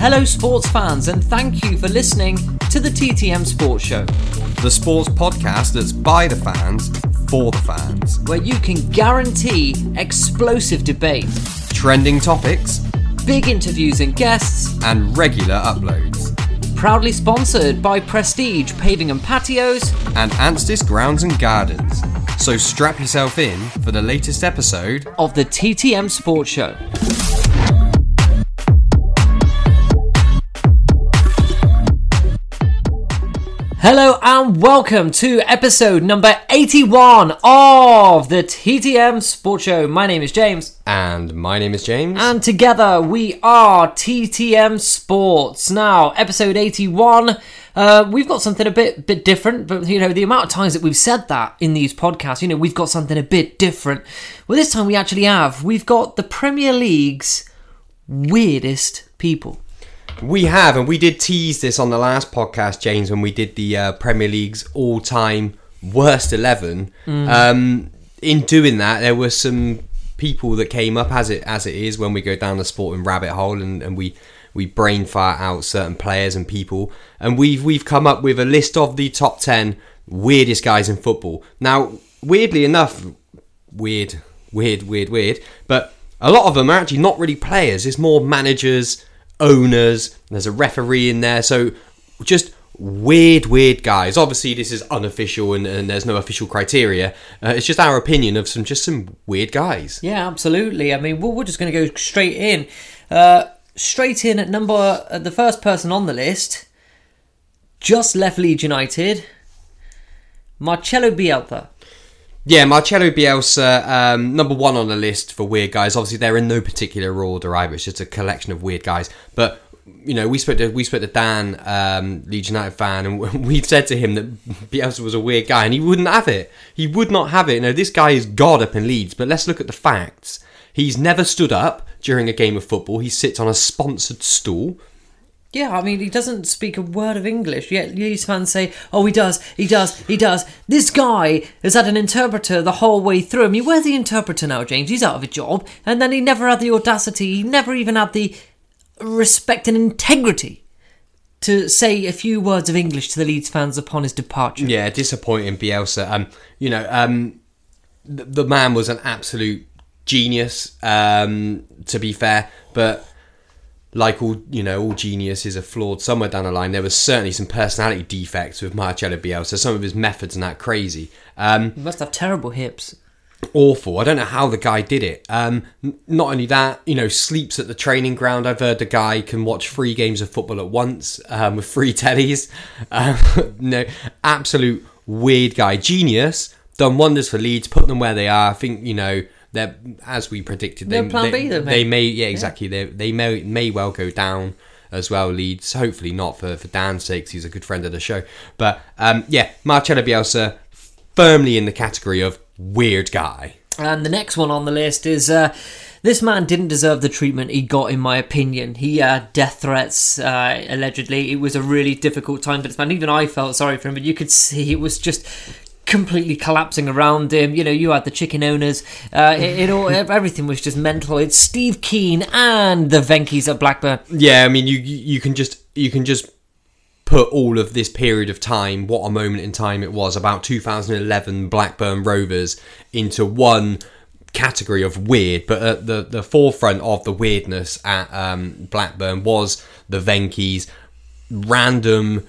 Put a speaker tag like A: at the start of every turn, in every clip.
A: Hello, sports fans, and thank you for listening to the TTM Sports Show,
B: the sports podcast that's by the fans for the fans,
A: where you can guarantee explosive debate,
B: trending topics,
A: big interviews and guests,
B: and regular uploads.
A: Proudly sponsored by Prestige Paving and Patios
B: and Anstis Grounds and Gardens. So strap yourself in for the latest episode
A: of the TTM Sports Show. Hello and welcome to episode number 81 of the TTM Sports Show. My name is James.
B: And my name is James.
A: And together we are TTM Sports. Now, episode 81. Uh, we've got something a bit bit different, but you know the amount of times that we've said that in these podcasts, you know we've got something a bit different. Well, this time we actually have. We've got the Premier League's weirdest people.
B: We have, and we did tease this on the last podcast, James, when we did the uh, Premier League's all-time worst eleven. Mm. Um, in doing that, there were some people that came up as it as it is when we go down the sporting rabbit hole, and, and we we brain fart out certain players and people, and we've we've come up with a list of the top ten weirdest guys in football. Now, weirdly enough, weird, weird, weird, weird, but a lot of them are actually not really players. It's more managers owners. There's a referee in there, so just weird, weird guys. Obviously, this is unofficial and, and there's no official criteria. Uh, it's just our opinion of some just some weird guys.
A: Yeah, absolutely. I mean, we're, just going to go straight in. Uh, straight in at number uh, the first person on the list. Just left Leeds United. Marcelo Bielsa.
B: Yeah, Marcelo Bielsa, um, number one on the list for weird guys. Obviously, they're in no particular order either. It's just a collection of weird guys. But you know, we spoke to we spoke to Dan, um, Leeds United fan, and we said to him that Bielsa was a weird guy, and he wouldn't have it. He would not have it. You know, this guy is god up in Leeds. But let's look at the facts. He's never stood up during a game of football. He sits on a sponsored stool.
A: Yeah, I mean, he doesn't speak a word of English. Yet Leeds fans say, oh, he does, he does, he does. This guy has had an interpreter the whole way through. I mean, where's the interpreter now, James? He's out of a job. And then he never had the audacity, he never even had the respect and integrity to say a few words of English to the Leeds fans upon his departure.
B: Yeah, disappointing Bielsa. Um, you know, um, the, the man was an absolute genius, um, to be fair, but like all you know, all geniuses are flawed somewhere down the line. There was certainly some personality defects with Marcelo Bielsa. Some of his methods and that crazy. Um,
A: he must have terrible hips.
B: Awful. I don't know how the guy did it. Um, not only that, you know, sleeps at the training ground. I've heard the guy can watch three games of football at once um, with three tellies. Um, no, absolute weird guy. Genius. Done wonders for Leeds. Put them where they are. I think you know they're as we predicted. They,
A: plan
B: they,
A: B,
B: they may, yeah, exactly. Yeah. They they may may well go down as well. Leeds, hopefully not for for Dan's sake. He's a good friend of the show. But um, yeah, Marcelo Bielsa firmly in the category of weird guy.
A: And the next one on the list is. Uh, this man didn't deserve the treatment he got, in my opinion. He had death threats, uh, allegedly. It was a really difficult time for this man. Even I felt sorry for him, but you could see it was just completely collapsing around him. You know, you had the chicken owners. Uh, it, it, all everything was just mental. It's Steve Kean and the Venky's at Blackburn.
B: Yeah, I mean, you you can just you can just put all of this period of time, what a moment in time it was, about 2011 Blackburn Rovers, into one category of weird, but at the the forefront of the weirdness at um, Blackburn was the Venkies, random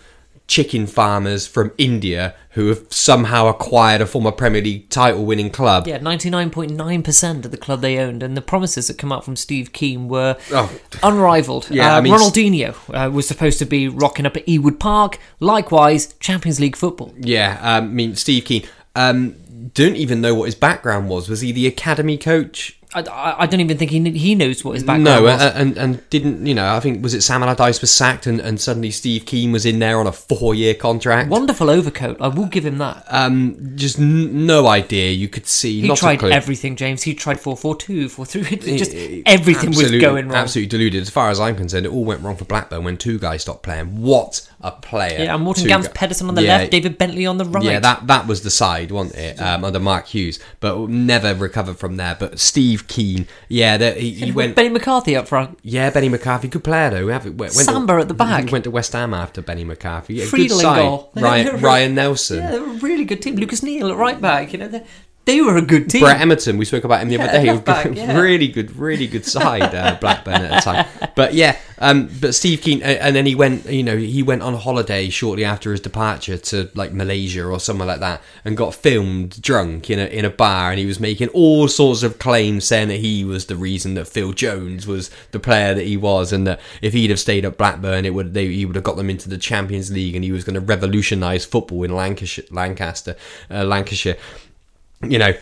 B: chicken farmers from India who have somehow acquired a former Premier League title winning club.
A: Yeah, 99.9% of the club they owned, and the promises that come out from Steve Kean were
B: Oh.
A: unrivaled.
B: Yeah,
A: uh,
B: I mean-
A: Ronaldinho uh, was supposed to be rocking up at Ewood Park. Likewise, Champions League football.
B: Yeah, um, I mean Steve Kean. Um, don't even know what his background was. Was he the academy coach?
A: I, I, don't even think he he knows what his background
B: no,
A: was.
B: and, and and didn't you know? I think was it Sam Allardyce was sacked, and, and suddenly Steve Kean was in there on a four year contract.
A: Wonderful overcoat. I will give him that.
B: Um, just n- no idea. You could see.
A: He tried everything, James. He tried 4-4-2, 4-3. Just everything was going wrong.
B: Absolutely deluded. As far as I'm concerned, it all went wrong for Blackburn when two guys stopped playing. What a player!
A: Yeah, and Morten
B: Two Gamst
A: Pedersen on the
B: Yeah,
A: left, David Bentley on the right.
B: Yeah, that that was the side, wasn't it? Um, under Mark Hughes, but never recovered from there. But Steve Kean, yeah, that he, he went.
A: Benni McCarthy up front.
B: Yeah, Benni McCarthy, good player though. Went, went
A: Samba at the back.
B: Went to West Ham after Benni McCarthy. Yeah, good side.
A: goal.
B: Ryan, Ryan Nelsen.
A: Yeah, they were a really good team. Lucas Neill at right back. You know, they were a good team.
B: Brett Emerton, we spoke about him the
A: Yeah,
B: other day.
A: back, yeah.
B: Really good, really good side, uh, Blackburn at the time. But yeah, um, but Steve Kean, uh, and then he went, you know, he went on holiday shortly after his departure to like Malaysia or somewhere like that, and got filmed drunk in a in a bar, and he was making all sorts of claims, saying that he was the reason that Phil Jones was the player that he was, and that if he'd have stayed at Blackburn, it would they, he would have got them into the Champions League, and he was going to revolutionise football in Lancashire, Lancaster, uh, Lancashire you know,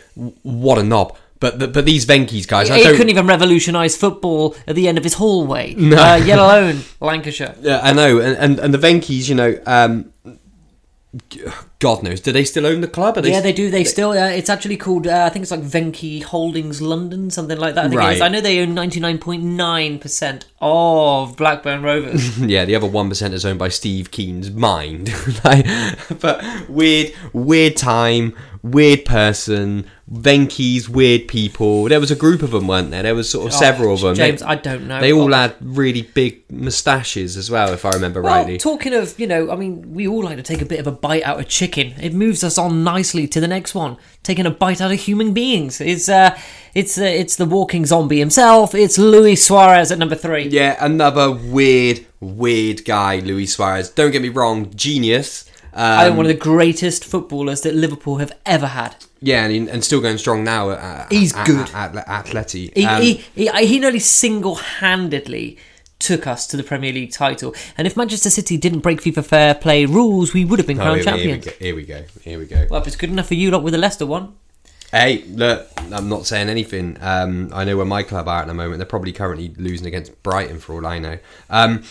B: what a knob. But the, but these Venkies guys,
A: he, couldn't even revolutionise football at the end of his hallway, uh, yet alone Lancashire.
B: Yeah, I know, and, and and the Venkies, you know, um, God knows, do they still own the club? Are they
A: Yeah, they do. They still. Uh, it's actually called. Uh, I think it's like Venki Holdings London, something like that. I think it is.
B: Right.
A: I know they own ninety nine point nine percent of Blackburn Rovers.
B: yeah, the other one percent is owned by Steve Kean's mind. like, but weird, weird time, weird person, Venky's weird people. There was a group of them, weren't there? There was sort of oh, several of them.
A: Oh, James,
B: they,
A: I don't know.
B: they all
A: Oh,
B: had really big moustaches as well, if I remember
A: Well,
B: rightly.
A: talking of, you know, I mean, we all like to take a bit of a bite out of chicken. It moves us on nicely to the next one. Taking a bite out of human beings. It's uh, it's uh, it's the walking zombie himself. It's Luis Suarez at number three.
B: Yeah, another weird, weird guy, Luis Suarez. Don't get me wrong, genius.
A: I
B: Um,
A: think one of the greatest footballers that Liverpool have ever had.
B: yeah, and, he- and still going strong now. At,
A: He's
B: at,
A: good.
B: At, at, Atleti.
A: He,
B: Um,
A: he, he, he nearly single handedly took us to the Premier League title. And if Manchester City didn't break FIFA fair play rules, we would have been
B: oh,
A: crowned
B: here, here we
A: champions.
B: go. Here we go. Here we go.
A: Well, if it's good enough for you lot with the Leicester one.
B: Hey, look, I'm not saying anything. Um, I know where my club are at the moment. They're probably currently losing against Brighton for all I know. Um,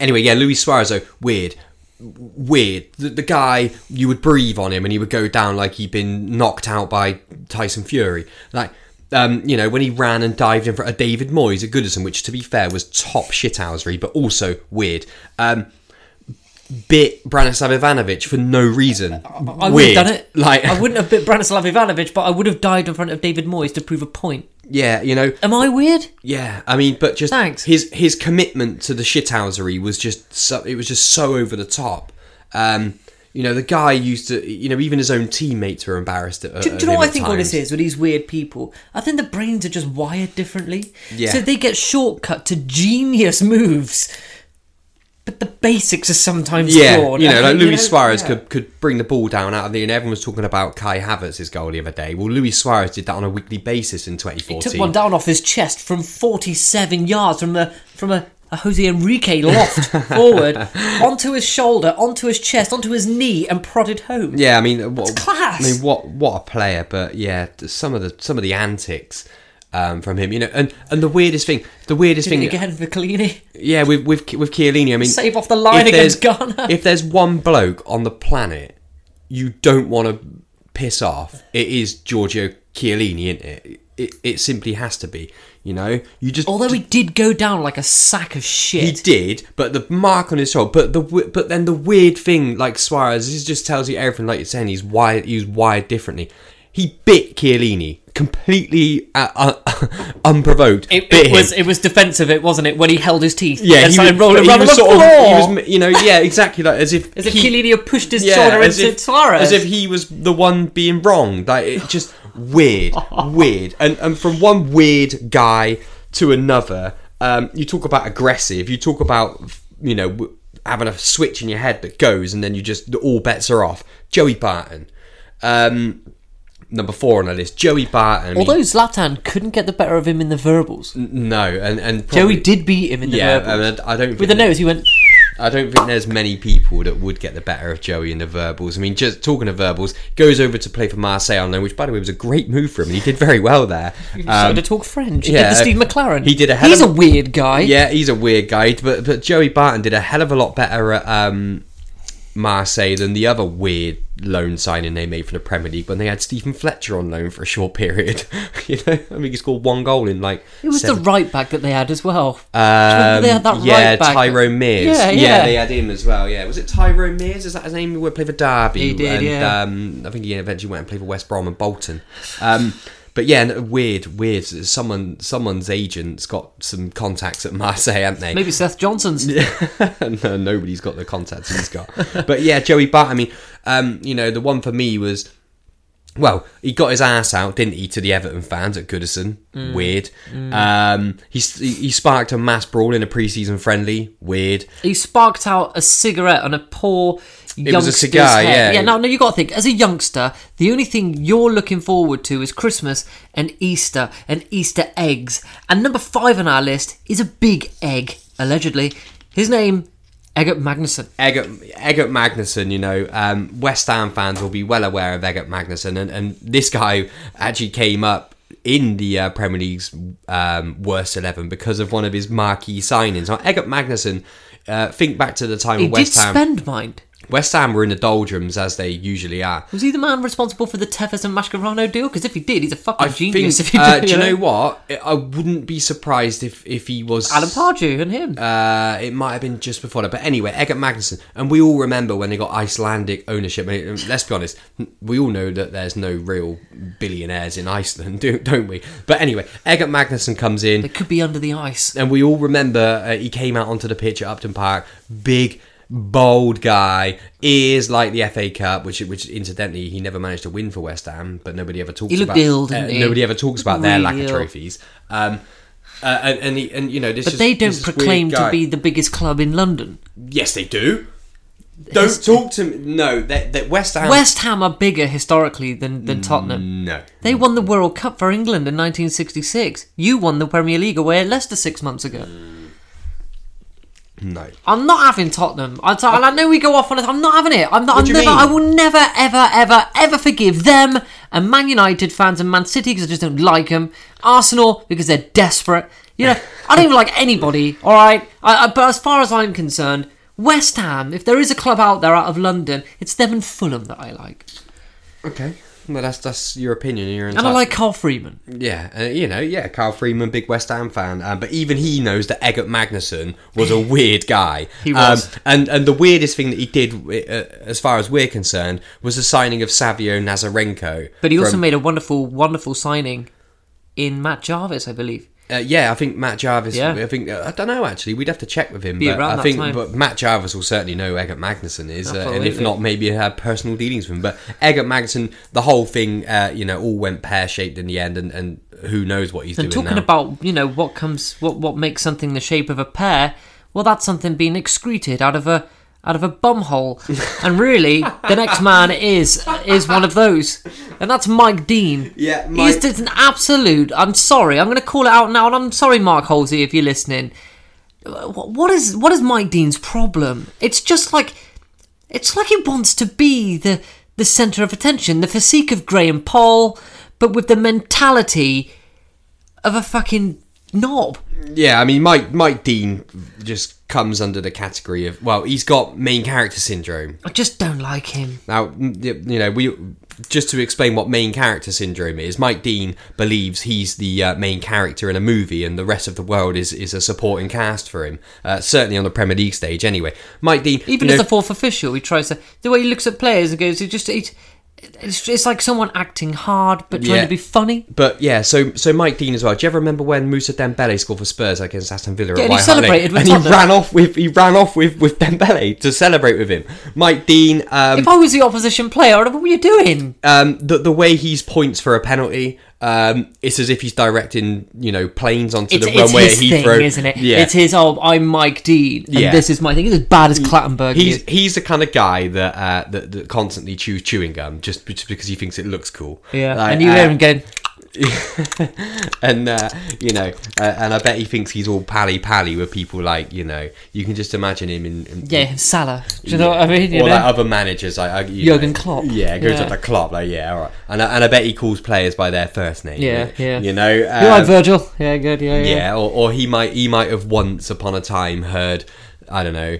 B: anyway, yeah, Luis Suarez, though, weird. Weird. The, the guy, you would breathe on him and he would go down like he'd been knocked out by Tyson Fury. Like, um, you know, when he ran and dived in front of David Moyes at Goodison, which to be fair was top shithousery, but also weird. Um, bit Branislav Ivanovic for no reason.
A: I would
B: weird.
A: have done it.
B: Like,
A: I wouldn't have bit Branislav Ivanovic, but I would have dived in front of David Moyes to prove a point.
B: yeah, you know,
A: Am I weird?
B: Yeah, I mean, but just
A: Thanks.
B: his his commitment to the shithousery was just so, it was just so over the top. Um, you know, the guy used to, you know, even his own teammates were embarrassed at.
A: Do,
B: at
A: do you know what I think What this is with these weird people? I think the brains are just wired differently.
B: Yeah.
A: So they get shortcut to genius moves, but the basics are sometimes
B: Yeah,
A: flawed.
B: you know, like
A: You
B: Luis
A: know,
B: Suarez
A: yeah.
B: could, could bring the ball down out of the, and everyone was talking about Kai Havertz's goal the other day. Well, Luis Suarez did that on a weekly basis in 2014.
A: He took one down off his chest from 47 yards from the from a, a Jose Enrique loft forward onto his shoulder, onto his chest, onto his knee, and prodded home.
B: Yeah, I mean, what,
A: class.
B: I mean, what what a player! But yeah, some of the some of the antics um, from him, you know, and and the weirdest thing, the weirdest
A: Did
B: thing,
A: again for Collini.
B: Yeah, with with with Chiellini, I mean,
A: Save off the line against Ghana.
B: If there's one bloke on the planet you don't want to piss off, it is Giorgio Chiellini, isn't it? It, it simply has to be. You know, you just
A: Although he did go down like a sack of shit.
B: he did, but the mark on his shoulder. But the but then the weird thing, like Suarez, this just tells you everything. Like you're saying, he's wired. He's wired differently. He bit Chiellini completely uh, uh, unprovoked.
A: It, it was
B: him.
A: it was defensive. It wasn't it when he held his teeth.
B: Yeah,
A: and
B: he
A: started
B: was,
A: rolling
B: he was
A: the
B: sort
A: floor.
B: of, he was, you know, yeah, exactly, like as if
A: as if had pushed his
B: yeah,
A: shoulder into
B: if,
A: Suarez.
B: as if he was the one being wrong. Like it just weird, weird, and and from one weird guy to another. Um, you talk about aggressive. You talk about you know having a switch in your head that goes, and then you just all bets are off. Joey Barton, um, number four on the list. Joey Barton.
A: Although Zlatan couldn't get the better of him in the verbals.
B: no, and and
A: Joey did beat him in the
B: Yeah,
A: verbals.
B: and I don't think
A: With the
B: that-
A: nose, he went.
B: I don't think there's many people that would get the better of Joey in the verbals. I mean, just talking of verbals, goes over to play for Marseille on loan, which by the way was a great move for him. and He did very well there.
A: He started
B: Um,
A: to talk French. He
B: yeah,
A: did the Steve McClaren.
B: he did a hell
A: He's
B: of
A: a
B: a-
A: weird guy.
B: yeah, he's a weird guy, but but Joey Barton did a hell of a lot better at um, Marseille than the other weird loan signing they made for the Premier League when they had Steven Fletcher on loan for a short period. you know, I mean, he scored one goal in like.
A: It was
B: seven-
A: the right back that they had as well.
B: Um,
A: they had that
B: yeah,
A: right back.
B: Tyrone Mears.
A: Yeah, yeah.
B: they had him as well. Yeah, was it Tyrone Mears? Is that his name? He would play for Derby.
A: He did,
B: and,
A: yeah.
B: Um, I think he eventually went and played for West Brom and Bolton. Um, but yeah, weird, weird. Someone, someone's agent's got some contacts at Marseille, haven't they?
A: Maybe Seth Johnson's.
B: no, nobody's got the contacts he's got. but yeah, Joey Barton. I mean, um, you know, the one for me was. Well, he got his ass out, didn't he, to the Everton fans at Goodison?
A: Mm.
B: Weird. Um, he, he sparked a mass brawl in a preseason friendly. Weird.
A: He sparked out a cigarette on a poor It
B: was a cigar,
A: head.
B: yeah.
A: Yeah, no, no, you got to think. As a youngster, the only thing you're looking forward to is Christmas and Easter and Easter eggs. And number five on our list is a big egg, allegedly. His name, Eggert Magnusson.
B: Eggert, Eggert Magnusson, you know, um, West Ham fans will be well aware of Eggert Magnusson, and, and this guy actually came up in the uh, Premier League's um, worst eleven because of one of his marquee signings. Now, Eggert Magnusson, uh, think back to the time
A: He
B: West
A: did
B: Ham,
A: spend mind.
B: West Ham were in the doldrums as they usually are.
A: Was he the man responsible for the Tevez and Mascherano deal? Because if he did, he's a fucking
B: I
A: genius.
B: think.
A: if he
B: Uh,
A: did,
B: do you know what? I wouldn't be surprised if if he was
A: Alan Pardew and him.
B: Uh, it might have been just before that. But anyway, Eggert Magnusson. And we all remember when they got Icelandic ownership. I mean, let's be honest, we all know that there's no real billionaires in Iceland, do- don't we? But anyway, Eggert Magnusson comes in.
A: It could be under the ice.
B: And we all remember uh, he came out onto the pitch at Upton Park. Big, bold guy. Ears like the FA Cup, which, which incidentally, he never managed to win for West Ham, but nobody ever talks
A: He
B: about
A: ill,
B: uh? Nobody ever talks about their lack of trophies. Um, uh, and, and, he, and, you know, this
A: But
B: is-
A: they don't proclaim to be the biggest club in London.
B: Yes, they do. Don't talk to me. No, that that West Ham.
A: West Ham are bigger historically than, than Tottenham.
B: No.
A: They won the World Cup for England in 1966. You won the Premier League away at Leicester six months ago.
B: No.
A: I'm not having Tottenham. I, t- and I know we go off on it. I'm not having it. I'm not.
B: What
A: I'm never.
B: mean?
A: I will never, ever, ever, ever forgive them and Man United fans and Man City because I just don't like them. Arsenal because they're desperate. You know, I don't even like anybody. All right, I, I, but as far as I'm concerned, West Ham. If there is a club out there out of London, it's them and Fulham that I like.
B: Okay. Well, that's that's your opinion. and You're
A: And I like Carl Freeman.
B: Yeah, uh, you know, yeah, Carl Freeman, big West Ham fan, um, but even he knows that Eggert Magnusson was a weird guy.
A: He was.
B: Um, and and the weirdest thing that he did, uh, as far as we're concerned, was the signing of Savio Nsereko.
A: But he also
B: from-
A: made a wonderful, wonderful signing in Matt Jarvis, I believe.
B: Uh, yeah, I think Matt Jarvis.
A: Yeah.
B: I think uh, I don't know actually. We'd have to check with him.
A: Be
B: but I think,
A: time.
B: but Matt Jarvis will certainly know who Eggert Magnusson is, uh, and if not, maybe have personal dealings with him. But Eggert Magnusson, the whole thing, uh, you know, all went pear shaped in the end, and, and who knows what he's doing.
A: And
B: doing
A: talking
B: now.
A: about you know what comes what what makes something the shape of a pear, well that's something being excreted out of a out of a bum hole, and really the next man is is one of those, and that's Mike Dean.
B: Yeah,
A: he's just an absolute. I'm sorry, I'm going to call it out now, and I'm sorry, Mark Halsey, if you're listening. What is what is Mike Dean's problem? It's just like it's like he wants to be the the center of attention, the physique of Graham Poll, but with the mentality of a fucking knob.
B: Yeah, I mean, Mike Mike Dean just comes under the category of well, he's got main character syndrome.
A: I just don't like him.
B: Now, you know, we just to explain what main character syndrome is. Mike Dean believes he's the uh, main character in a movie, and the rest of the world is is a supporting cast for him. Uh, certainly on the Premier League stage, anyway. Mike Dean,
A: Even as
B: know,
A: the fourth official, he tries to the way he looks at players and goes, he just he, it's, it's like someone acting hard but trying
B: Yeah.
A: to be funny.
B: But yeah, so so Mike Dean as well. Do you ever remember when Mousa Dembele scored for Spurs against Aston Villa?
A: Yeah,
B: at
A: and he
B: White Hart Lane?
A: celebrated with
B: and he
A: Tottenham.
B: ran off with he ran off with with Dembele to celebrate with him. Mike Dean, um,
A: If I was the opposition player, I'd have, what were you doing?
B: um, the the way he's points for a penalty, um, it's as if he's directing you know planes onto
A: It's,
B: the
A: it's
B: runway
A: his
B: at
A: thing,
B: Heathrow,
A: isn't it?
B: Yeah,
A: It's his, oh, I'm Mike Dean, and
B: Yeah.
A: this is my thing. He's as bad as Clattenburg
B: He's
A: is.
B: he's the kind of guy that uh, that, that constantly chews chewing gum just, just because he thinks it looks cool.
A: Yeah,
B: Like,
A: and you
B: uh,
A: hear him going,
B: and uh, you know, uh, and I bet he thinks he's all pally pally with people like you know. You can just imagine him in, in
A: yeah, Salah. Do you know what I mean? You
B: or
A: know?
B: like other managers, like uh, you
A: Jurgen
B: know.
A: Klopp.
B: Yeah, goes
A: Yeah.
B: up to Klopp, like yeah, all right. And I, and I bet he calls players by their first name.
A: Yeah, yeah.
B: You know,
A: You're right,
B: um,
A: Virgil. Yeah, good. Yeah, yeah.
B: yeah, or, or he might he might have once upon a time heard I don't know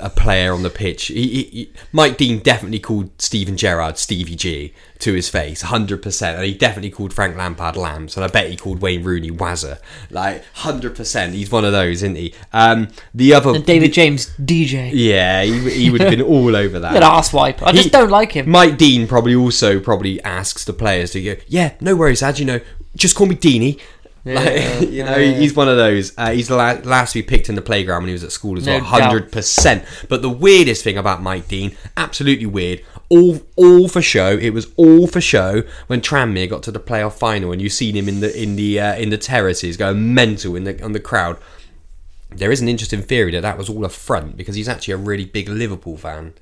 B: a player on the pitch. He, he, he- Mike Dean definitely called Steven Gerrard Stevie G to his face, hundred percent, and he definitely called Frank Lampard Lambs, and I bet he called Wayne Rooney Wazza, like hundred percent. He's one of those, isn't he? Um, the other
A: And David James, DJ.
B: yeah, he, he would have been all over that.
A: Good arse wipe. I just don't like him.
B: Mike Dean probably also probably asks the players to go, yeah, no worries, Ad, you know, just call me Deanie. Like, you know, he's one of those. Uh, he's the la- last we picked in the playground when he was at school as
A: No
B: well, hundred percent. But the weirdest thing about Mike Dean, absolutely weird, all all for show. It was all for show when Tranmere got to the playoff final, and you seen him in the in the uh, in the terraces going mental in the on the crowd. There is an interesting theory that that was all a front because he's actually a really big Liverpool fan.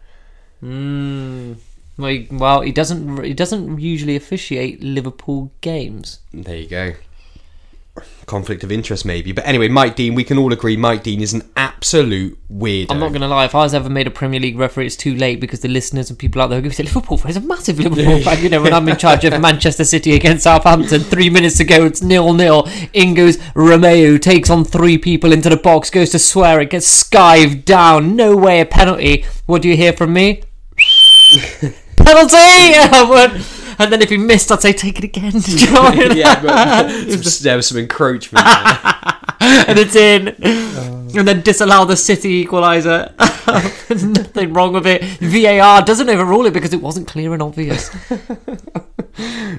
A: Well, he, well, he doesn't. He doesn't usually officiate Liverpool games.
B: There you go. Conflict of interest, maybe. But anyway, Mike Dean, we can all agree Mike Dean is an absolute weirdo.
A: I'm not going to lie. If I was ever made a Premier League referee, it's too late because the listeners and people out there who say Liverpool fan is a massive Liverpool fan. You know, when I'm in charge of Manchester City against Southampton, three minutes to go, it's nil nil. In goes Romeo, takes on three people into the box, goes to swear it, gets skived down. No way a penalty. What do you hear from me? penalty! And then if he missed, I'd say take it again. You know what I mean?
B: yeah, but some, there was some encroachment.
A: and it's in. And then disallow the City equaliser. There's nothing wrong with it. VAR doesn't overrule it because it wasn't clear and obvious.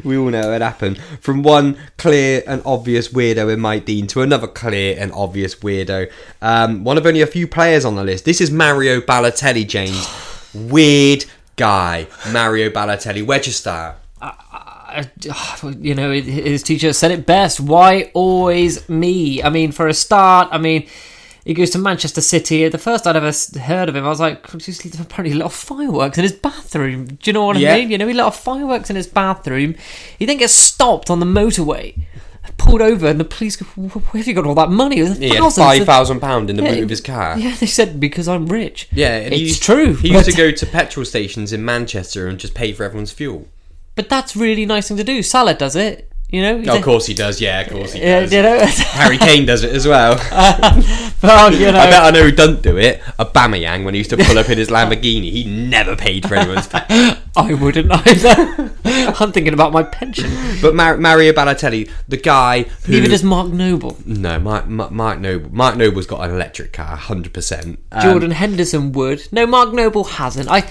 B: we all know it happened. From one clear and obvious weirdo in Mike Dean to another clear and obvious weirdo. Um, one of only a few players on the list. This is Mario Balotelli, James. Weird guy. Mario Balotelli. Where'd you start?
A: You know, his teacher said it best. Why always me? I mean, for a start, I mean, he goes to Manchester City. The first I'd ever heard of him, I was like, apparently lit off fireworks in his bathroom. Do you know what
B: Yeah.
A: I mean? You know, he lit off fireworks in his bathroom. He then gets stopped on the motorway, pulled over, and the police go, "Where have you got all that money?" It was
B: He had
A: thousands
B: five thousand pound in the
A: Yeah,
B: boot of his car.
A: Yeah, they said because I'm rich.
B: Yeah, he
A: it's
B: used-
A: true.
B: He used to go to petrol stations in Manchester and just pay for everyone's fuel.
A: But that's really nice thing to do. Salah does it. You know.
B: Oh, of course he does. Yeah, of course he does.
A: you know.
B: Harry Kane does it as well.
A: well, you know.
B: I bet I know who doesn't do it. Aubameyang when he used to pull up in his Lamborghini, he never paid for anyone's.
A: I wouldn't either. I'm thinking about my pension.
B: but Mar- Mario Balotelli, the guy who
A: Neither does Mark Noble.
B: no, Mark, Mark, Mark Noble. Mark Noble's got an electric car, hundred percent. Um,
A: Jordan Henderson would. No, Mark Noble hasn't. I, I,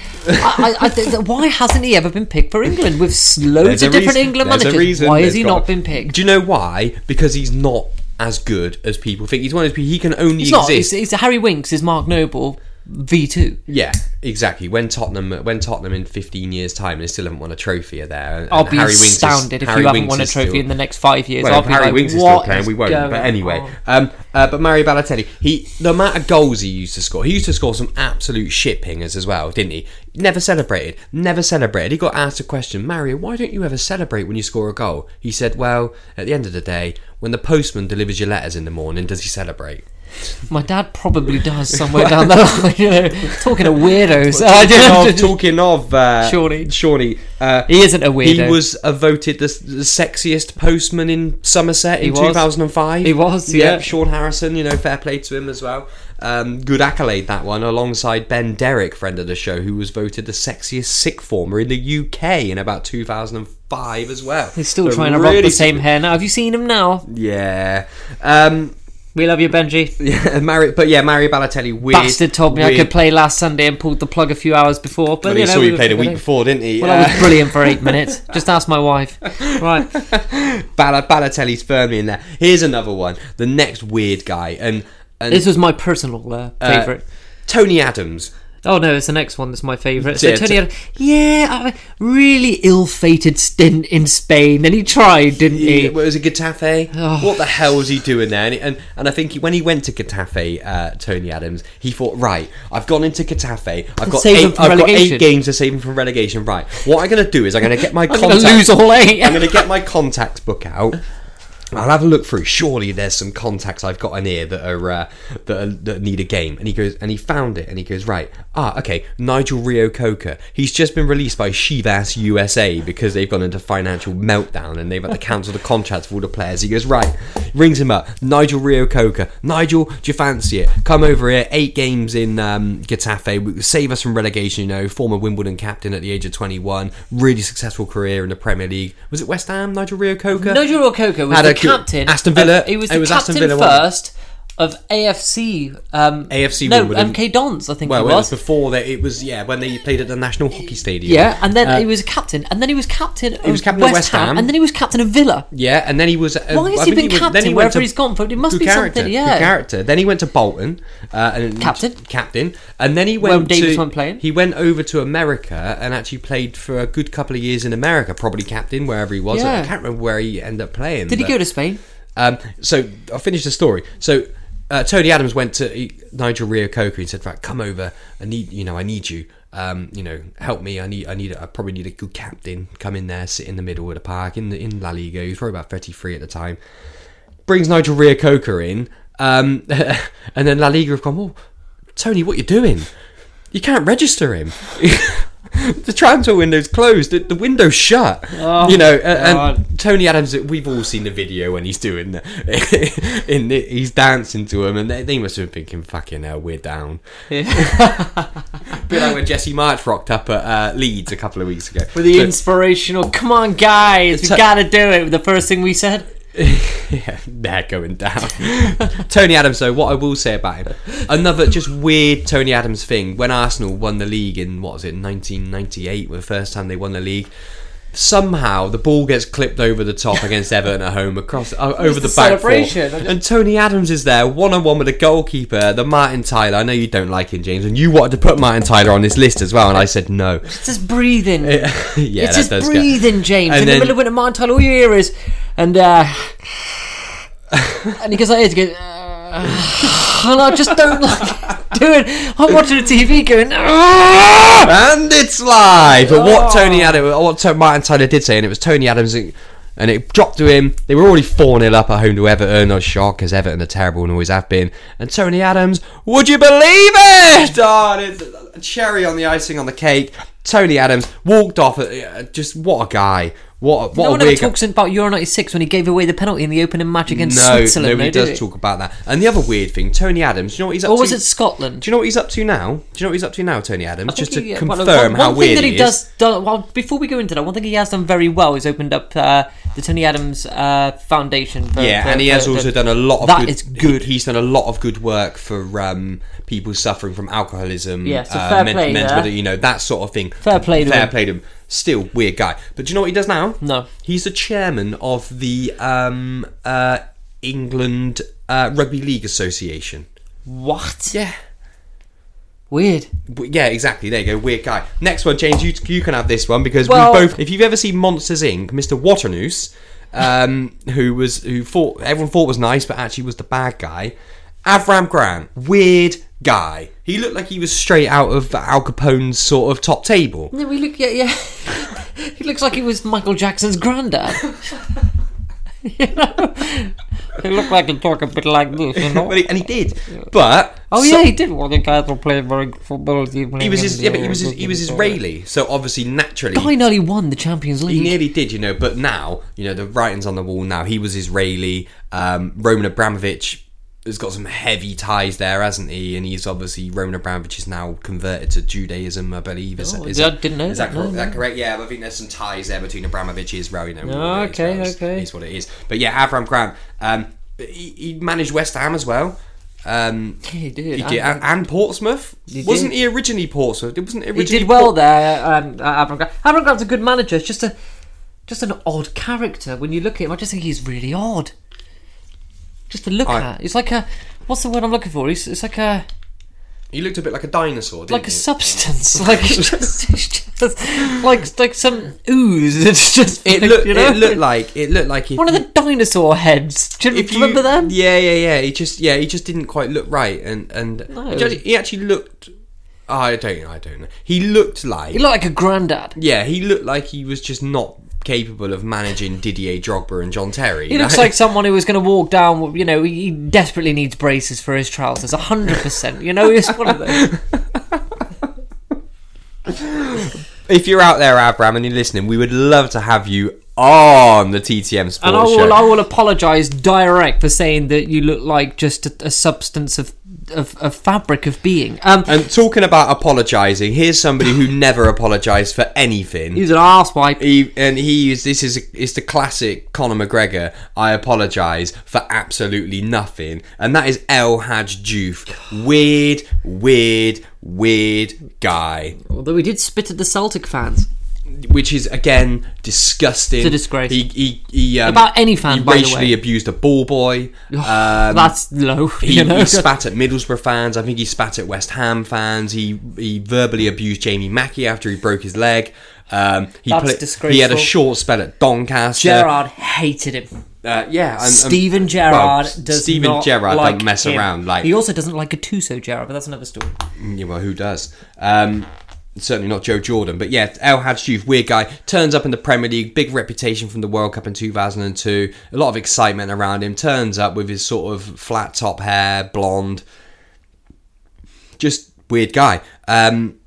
A: I, I think that why hasn't he ever been picked for England with s- loads
B: There's a
A: of different
B: reason-
A: England
B: there's a
A: managers?
B: reason
A: why has
B: there's
A: he
B: got-
A: not been picked?
B: Do you know why? Because he's not as good as people think. He's one of those people. He can only
A: It's not.
B: exist.
A: It's, it's Harry Winks is Mark Noble V two.
B: Yeah, exactly. When Tottenham, when Tottenham in 15 years' time, they still haven't won a trophy are there. and
A: I'll be
B: Harry Winks is-
A: if
B: Harry
A: you haven't
B: Winks
A: won a trophy
B: still-
A: in the next five years.
B: Well,
A: I'll
B: if
A: be
B: Harry
A: like,
B: Winks is still playing, we won't. But anyway, um, uh, but Mario Balotelli, he the amount of goals he used to score, he used to score some absolute shit pingers as well, didn't he? Never celebrated, never celebrated. He got asked a question, Mario, why don't you ever celebrate when you score a goal? He said, well, at the end of the day, when the postman delivers your letters in the morning, does he celebrate?
A: My dad probably does somewhere down the line. You know, talking of weirdos. I
B: talking
A: don't-
B: of, talking of uh,
A: Shawnee.
B: Shawnee, uh,
A: He isn't a weirdo.
B: He was uh, voted the, the sexiest postman in Somerset in
A: was.
B: 2005.
A: He was, yeah.
B: Yep, Sean Harrison, you know, fair play to him as well. Um, good accolade that one, alongside Ben Derrick, friend of the show, who was voted the sexiest sick former in the UK in about 2005 as well.
A: He's still
B: So
A: trying to rock the same hair now. Have you seen him now?
B: yeah. Um,
A: We love you, Benji.
B: Yeah, Mario, but yeah, Mario Balotelli. Weird.
A: Bastard told me I could play last Sunday and pulled the plug a few hours before. But
B: Well,
A: you
B: he
A: know,
B: saw
A: we
B: played a week before, didn't he?
A: Well, I
B: Uh,
A: was brilliant for eight minutes. Just ask my wife. Right.
B: Bal- Balotelli's firmly in there. Here's another one. The next weird guy, and and
A: This was my personal uh,
B: uh,
A: favourite.
B: Tony Adams.
A: Oh no, it's the next one that's my favourite. So
B: Yeah,
A: Tony had, yeah, a really ill-fated stint in Spain, and he tried, didn't he?
B: He, was it Getafe?
A: Oh.
B: What the hell was he doing there? And and, and I think he, when he went to Getafe, uh, Tony Adams, he thought, right, I've gone into Getafe. I've got
A: Save
B: eight, I've got eight games to save him from relegation. Right, what I'm going to do is I'm going to get my
A: I'm
B: contact.
A: lose all eight.
B: I'm going to get my contacts book out. I'll have a look through. Surely there's some contacts I've got in here that are uh, that, are, that need a game. And he goes, and he found it, and he goes, right, ah, okay, Nigel Reo-Coker. He's just been released by Chivas USA because they've gone into financial meltdown and they've had to cancel the contracts for all the players. He goes, right, rings him up, Nigel Reo-Coker. Nigel, do you fancy it? Come over here. Eight games in um, Getafe. Save us from relegation. You know, former Wimbledon captain at the age of 21. Really successful career in the Premier League. Was it West Ham? Nigel Reo-Coker.
A: Nigel Reo-Coker was
B: Had
A: the
B: a good-
A: captain.
B: Aston Villa.
A: of- he was
B: It
A: the
B: was Aston
A: captain
B: Villa,
A: first of AFC. Um,
B: AFC
A: No,
B: Wimbledon.
A: MK Dons. I think
B: Well, it was
A: was.
B: before that. It was yeah when they played at the National Hockey Stadium.
A: Yeah, and then
B: Uh,
A: he was captain, and then he was captain. Of
B: was captain
A: West,
B: of West
A: Ham,
B: Ham.
A: and then he was captain of Villa.
B: Yeah, and then he was. Uh,
A: Why has
B: I
A: he been
B: was- then
A: captain
B: he
A: wherever
B: to-
A: he's gone? But it must be
B: character,
A: something. Yeah,
B: character. Then he went to Bolton, uh, and
A: Captain.
B: captain, and then he went.
A: Where Davis went playing.
B: He went over to America and actually played for a good couple of years in America. Probably captain wherever he was.
A: Yeah.
B: I can't remember where he ended up playing.
A: Did he go to Spain?
B: Um, so I'll finish the story. So uh, Tony Adams went to Nigel Reo-Coker and said, "Right, come over. I need you know I need you. Um, you know, help me. I need I need I probably need a good captain. Come in there, sit in the middle of the park in the in La Liga. He was probably about thirty three at the time. Brings Nigel Reo-Coker in, um, and then La Liga have gone. Well, Tony, what you doing? You can't register him." The transfer window's closed. The, the window's shut. you know, a- and, Tony Adams. We've all seen the video when he's doing the, in the, he's dancing to him, and they, they must have been thinking, "Fucking hell, we're down." bit like when Jesse Marsch rocked up at uh, Leeds a couple of weeks ago.
A: With the
B: But-
A: inspirational, come on, guys, we
B: T-
A: gotta do it. The first thing we said.
B: Yeah, they're going down. Tony Adams, though, what I will say about him, another just weird Tony Adams thing. When Arsenal won the league in what was it, 1998, the first time they won the league. Somehow the ball gets clipped over the top against Everton at home across uh, over the,
A: the
B: back
A: celebration. Just-
B: and Tony Adams is there one on one with the goalkeeper, the Martin Tyler. I know you don't like him, James, and you wanted to put Martin Tyler on this list as well, and I said no.
A: It's just breathing.
B: yeah,
A: it's
B: that
A: just breathing, James.
B: And
A: in
B: then-
A: the middle of winter, Martin Tyler, all you hear is, and uh, and he goes like this, he goes, uh, and I just don't like doing. I'm watching the TV going, "Ah!"
B: and it's live. But what
A: Oh.
B: Tony Adams, what Martin Tyler did say, and it was Tony Adams, and it dropped to him. They were already 4 0 up at home to Everton. I was shocked because Everton are terrible and always have been. And Tony Adams, would you believe it? Oh, it's a cherry on the icing on the cake. Tony Adams walked off. Just what a guy. What, what
A: no one ever
B: weird
A: talks about Euro '96 when he gave away the penalty in the opening match against
B: No,
A: Switzerland.
B: nobody
A: though,
B: does
A: did
B: talk about that. And the other weird thing, Tony Adams, do you know what he's up
A: Or
B: to?
A: was it Scotland?
B: Do you know what he's up to now? Do you know what he's up to now, Tony Adams? Just to
A: he-
B: confirm
A: well, one,
B: how
A: one
B: weird
A: thing that he,
B: is.
A: does, do- well, before we go into that, one thing he has done very well is opened up uh, the Tony Adams uh, Foundation. For,
B: Yeah,
A: for-
B: and he has
A: for-
B: also
A: for-
B: done a lot of
A: That
B: good.
A: is good.
B: he- he's done a lot of good work for um, people suffering from alcoholism.
A: Yeah, so
B: uh,
A: fair
B: men-
A: play
B: mental,
A: there.
B: you know that sort of thing.
A: Fair play to
B: fair
A: him.
B: play to him. Still weird guy, but do you know what he does now?
A: No.
B: he's the chairman of the um, uh, England uh, Rugby League Association.
A: What?
B: Yeah.
A: Weird.
B: Yeah, exactly. There you go. Weird guy. Next one, James. You you can have this one because
A: Well-
B: we both. If you've ever seen Monsters Inc., Mr. Waternoose, um, who was who thought everyone thought was nice, but actually was the bad guy. Avram Grant, weird guy. He looked like he was straight out of Al Capone's sort of top table.
A: No, we look. Yeah, yeah. he looks like he was Michael Jackson's granddad. you know, he looked like he talk a bit like this. You know.
B: And he did, but
A: Oh
B: so-
A: yeah, he did. Well, the guys were playing very football.
B: He was his, yeah, but he was his, he was Israeli, so obviously naturally
A: Guy nearly won the Champions League.
B: He nearly did, you know, but now, you know, the writing's on the wall now. He was Israeli. Um, Roman Abramovich has got some heavy ties there, hasn't he? And he's obviously, Roman Abramovich is now converted to Judaism, I believe. Is,
A: Oh,
B: is
A: I
B: that-
A: didn't know
B: Is that,
A: that,
B: correct?
A: no.
B: that correct? Yeah, I think there's some ties there between Abramovich and Israel, you know.
A: Oh, okay,
B: it's-
A: okay.
B: It's what it is. But yeah, Avram Grant, um, he, he managed West Ham as well. Um,
A: He did.
B: he did, and, and Portsmouth.
A: He
B: wasn't
A: did.
B: he originally Portsmouth? It wasn't originally.
A: He did well
B: Port-
A: there. Um, Grant. Grant's a good manager. It's just a, just an odd character. When you look at him, I just think he's really odd. Just to look
B: I-
A: at, it's like a. What's the word I'm looking for? He's it's like a
B: He looked a bit like a dinosaur, didn't
A: like a
B: he?
A: substance, like it's just, it's just like like some ooze. It's just
B: It
A: like,
B: looked.
A: you know?
B: It looked like. It looked like
A: one of
B: you-
A: the dinosaur heads. Do you
B: you
A: remember them?
B: Yeah, yeah, yeah. He just, yeah, he just didn't quite look right, and and
A: No.
B: he, actually, he actually looked. oh, I don't know. I don't know. He looked like.
A: He looked like a granddad.
B: yeah, he looked like he was just not capable of managing Didier Drogba and John Terry.
A: He looks like someone who was going to walk down. You know, he desperately needs braces for his trousers. hundred percent. You know, he's one of those.
B: If you're out there, Abram, and you're listening, we would love to have you on the TTM Sports
A: And I
B: Show.
A: will, I will apologise direct for saying that you look like just a, a substance of, of, of fabric of being. Um,
B: and talking about apologising, here's somebody who never apologised for anything.
A: he's an arsewipe.
B: He, and he is this is is the classic Conor McGregor. I apologise for absolutely nothing, and that is El Hadj Diouf. Weird, weird, weird guy.
A: Although he did spit at the Celtic fans.
B: Which is again disgusting.
A: It's a disgrace.
B: He he, he um,
A: About any fan,
B: He
A: by the
B: racially abused a ball boy. Um,
A: That's low.
B: he,
A: you know?
B: he spat at Middlesbrough fans. I think he spat at West Ham fans. He he verbally abused Jamie Mackie after he broke his leg. Um, he
A: That's
B: He had a short spell at Doncaster.
A: Gerrard hated him.
B: Uh, yeah, and, and-
A: Steven Gerrard
B: well,
A: does
B: Steven
A: not
B: Gerrard
A: like
B: don't mess
A: him.
B: around. Like,
A: he also doesn't like Gattuso Gerrard, but that's another story.
B: yeah, well, who does? Um, certainly not Joe Jordan, but yeah, El Hadj Diouf, weird guy, turns up in the Premier League, big reputation from the World Cup in 2002, a lot of excitement around him. Turns up with his sort of flat top hair, blonde, just weird guy. Um,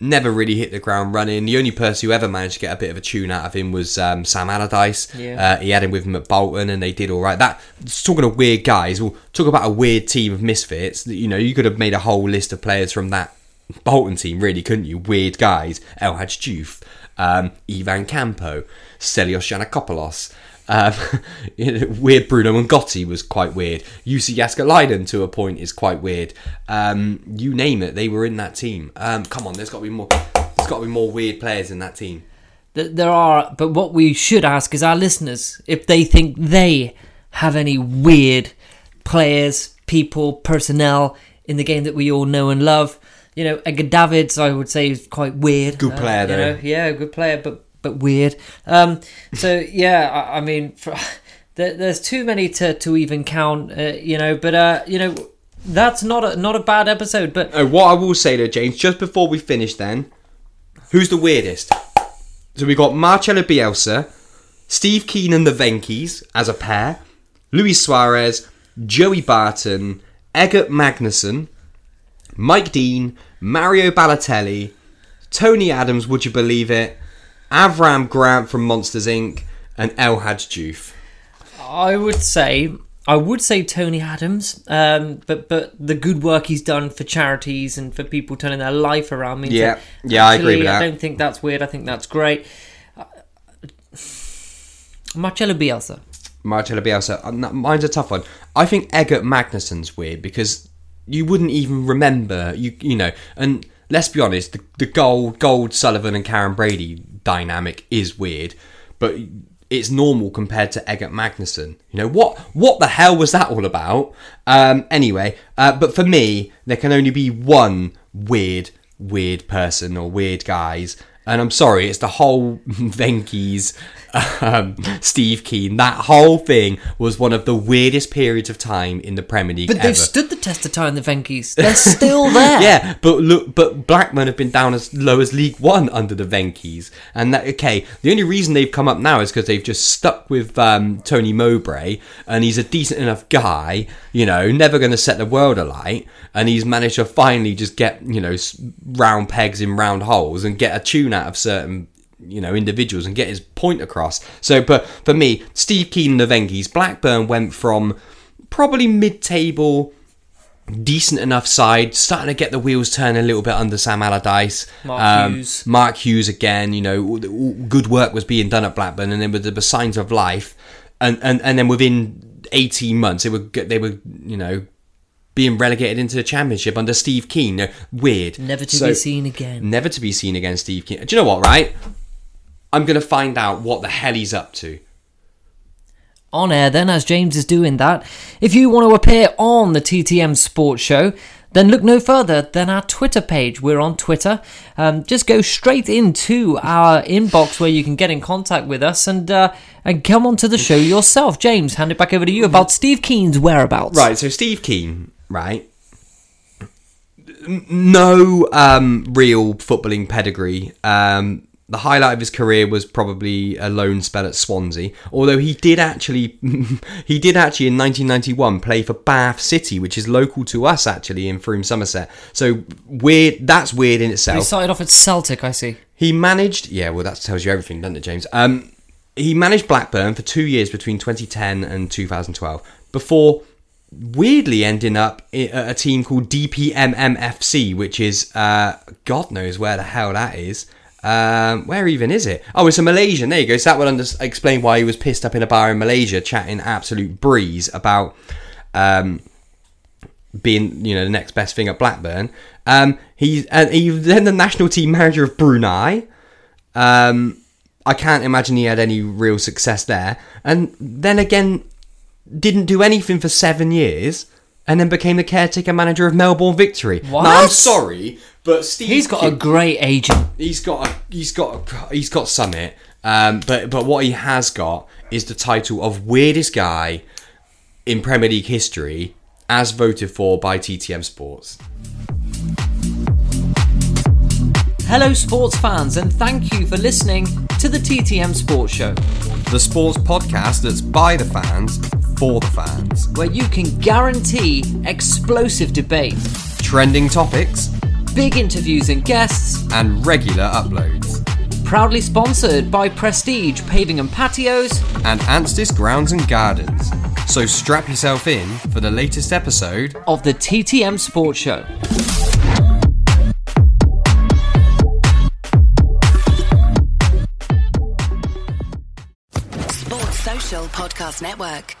B: never really hit the ground running. The only person who ever managed to get a bit of a tune out of him was um, Sam Allardyce.
A: Yeah.
B: Uh, he had him with him at Bolton, and they did all right. That talking of weird guys, well, talk about a weird team of misfits. You know, you could have made a whole list of players from that Bolton team, really, couldn't you? Weird guys: El Hadj um, Ivan Campo, Stelios Giannakopoulos. Um, weird Bruno N'Gotty was quite weird. Jussi Jääskeläinen to a point is quite weird. Um, you name it, they were in that team. Um, come on, there's got to be more. There's got to be more weird players in that team.
A: There are, but what we should ask is our listeners if they think they have any weird players, people, personnel in the game that we all know and love. You know, Edgar Davids, I would say, is quite weird.
B: Good player,
A: you
B: though.
A: know, yeah, good player, but but weird. Um, so yeah, I, I mean, for, there, there's too many to, to even count. Uh, you know, but uh, you know, that's not a not a bad episode. But
B: Uh, what I will say though, James, just before we finish, then, who's the weirdest? So we got Marcelo Bielsa, Steve Kean and the Venkies as a pair, Luis Suarez, Joey Barton, Eggert Magnusson, Mike Dean, Mario Balotelli, Tony Adams, would you believe it? Avram Grant from Monsters Inc. and El Hadj Diouf.
A: I would say I would say Tony Adams, um, but but the good work he's done for charities and for people turning their life around means
B: Yeah.
A: that
B: Yeah, I agree with that.
A: I don't think that's weird. I think that's great. Uh, Marcelo Bielsa.
B: Marcelo Bielsa. Uh, Mine's a tough one. I think Eggert Magnusson's weird because you wouldn't even remember you you know. And let's be honest, the, the gold Gold Sullivan and Karren Brady dynamic is weird, but it's normal compared to Eggert Magnusson. You know what? What the hell was that all about? Um, anyway, uh, but for me, there can only be one weird, weird person or weird guys. And I'm sorry, it's the whole Venky's, um, Steve Kean. That whole thing was one of the weirdest periods of time in the Premier League
A: But
B: ever.
A: they've stood the test of time. The Venkies. They're still there.
B: Yeah, but look, but Blackburn have been down as low as League One under the Venkies, and that okay. The only reason they've come up now is because they've just stuck with um, Tony Mowbray, and he's a decent enough guy, you know, never going to set the world alight, and he's managed to finally just get you know round pegs in round holes and get a tune out of certain you know individuals and get his point across. So, but for me, Steve Kean and the Blackburn went from probably mid-table decent enough side, starting to get the wheels turning a little bit under Sam Allardyce.
A: Mark um, Hughes.
B: Mark Hughes again, you know, all- all good work was being done at Blackburn, and then with the signs of life, and, and, and then within eighteen months, they were they were you know being relegated into the championship under Steve Kean. No, weird.
A: Never to
B: So-
A: be seen again.
B: Never to be seen again, Steve Kean. Do you know what? Right, I'm gonna find out what the hell he's up to.
A: on air then as James is doing that. If you want to appear on the TTM Sports Show, then look no further than our Twitter page. We're on Twitter. Um, just go straight into our inbox where you can get in contact with us and uh, and come onto the show yourself. James, hand it back over to you about Steve Kean's whereabouts.
B: Right, so Steve Kean, right? No um, real footballing pedigree. Um, the highlight of his career was probably a loan spell at Swansea, although he did actually he did actually in 1991 play for Bath City, which is local to us actually in Frome, Somerset. So weird. That's weird in itself.
A: He started off at Celtic, I see.
B: He managed, yeah, well, that tells you everything, doesn't it, James? Um, he managed Blackburn for two years between 2010 and 2012 before weirdly ending up at a team called DPMMFC, which is, uh, God knows where the hell that is. Um, where even is it? Oh, it's a Malaysian. There you go. So that would under- explain why he was pissed up in a bar in Malaysia chatting absolute breeze about um, being you know the next best thing at Blackburn. Um, he's and he's then the national team manager of Brunei. Um, I can't imagine he had any real success there. And then again, didn't do anything for seven years, and then became the caretaker manager of Melbourne Victory.
A: What?
B: Now I'm sorry, but Steve
A: He's got a great agent.
B: he's got a, he's got a, he's got summit. Um, but but what he has got is the title of weirdest guy in Premier League history, as voted for by TTM Sports.
A: Hello, sports fans, and thank you for listening to the TTM Sports Show,
B: The sports podcast that's by the fans for the fans.
A: where you can guarantee explosive debate,
B: Trending topics
A: big interviews and guests,
B: and regular uploads.
A: proudly sponsored by Prestige Paving and Patios.
B: And Anstis Grounds and Gardens. So strap yourself in for the latest episode.
A: of the TTM Sports Show.
C: Sports Social Podcast Network.